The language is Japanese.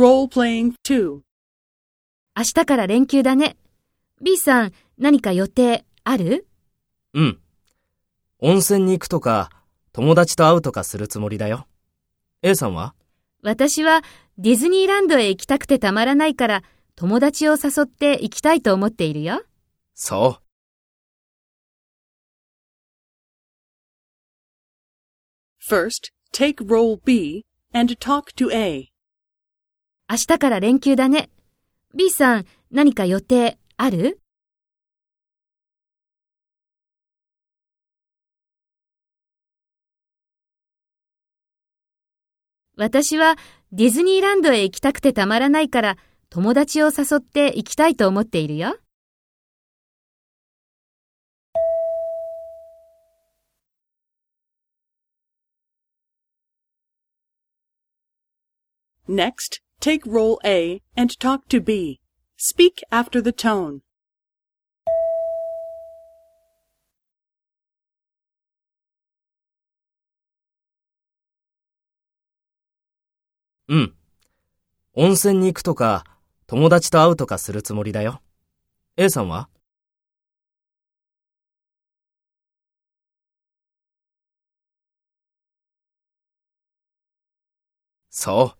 Role-playing 2. 明日から連休だね。B さん、何か予定ある？うん。温泉に行くとか、友達と会うとかするつもりだよ。A さんは？私はディズニーランドへ行きたくてたまらないから、友達を誘って行きたいと思っているよ。そう。First, take role B and talk to A. 明日から連休だね。B さん、何か予定ある？私はディズニーランドへ行きたくてたまらないから、友達を誘って行きたいと思っているよ。Next, take role A and talk to B. Speak after the tone. うん。温泉に行くとか、友達と会うとかするつもりだよ。A さんはそう。